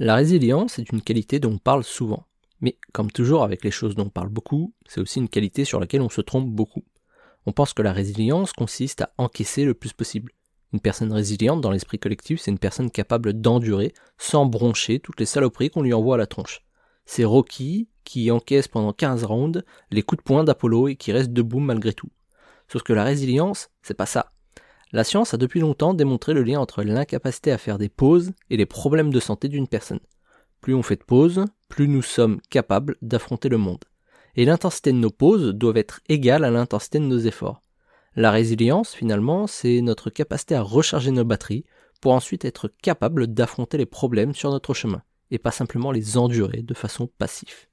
La résilience est une qualité dont on parle souvent. Mais comme toujours avec les choses dont on parle beaucoup, c'est aussi une qualité sur laquelle on se trompe beaucoup. On pense que la résilience consiste à encaisser le plus possible. Une personne résiliente dans l'esprit collectif, c'est une personne capable d'endurer sans broncher toutes les saloperies qu'on lui envoie à la tronche. C'est Rocky qui encaisse pendant 15 rounds les coups de poing d'Apollo et qui reste debout malgré tout. Sauf que la résilience, c'est pas ça. La science a depuis longtemps démontré le lien entre l'incapacité à faire des pauses et les problèmes de santé d'une personne. Plus on fait de pauses, plus nous sommes capables d'affronter le monde. Et l'intensité de nos pauses doit être égale à l'intensité de nos efforts. La résilience, finalement, c'est notre capacité à recharger nos batteries pour ensuite être capable d'affronter les problèmes sur notre chemin, et pas simplement les endurer de façon passive.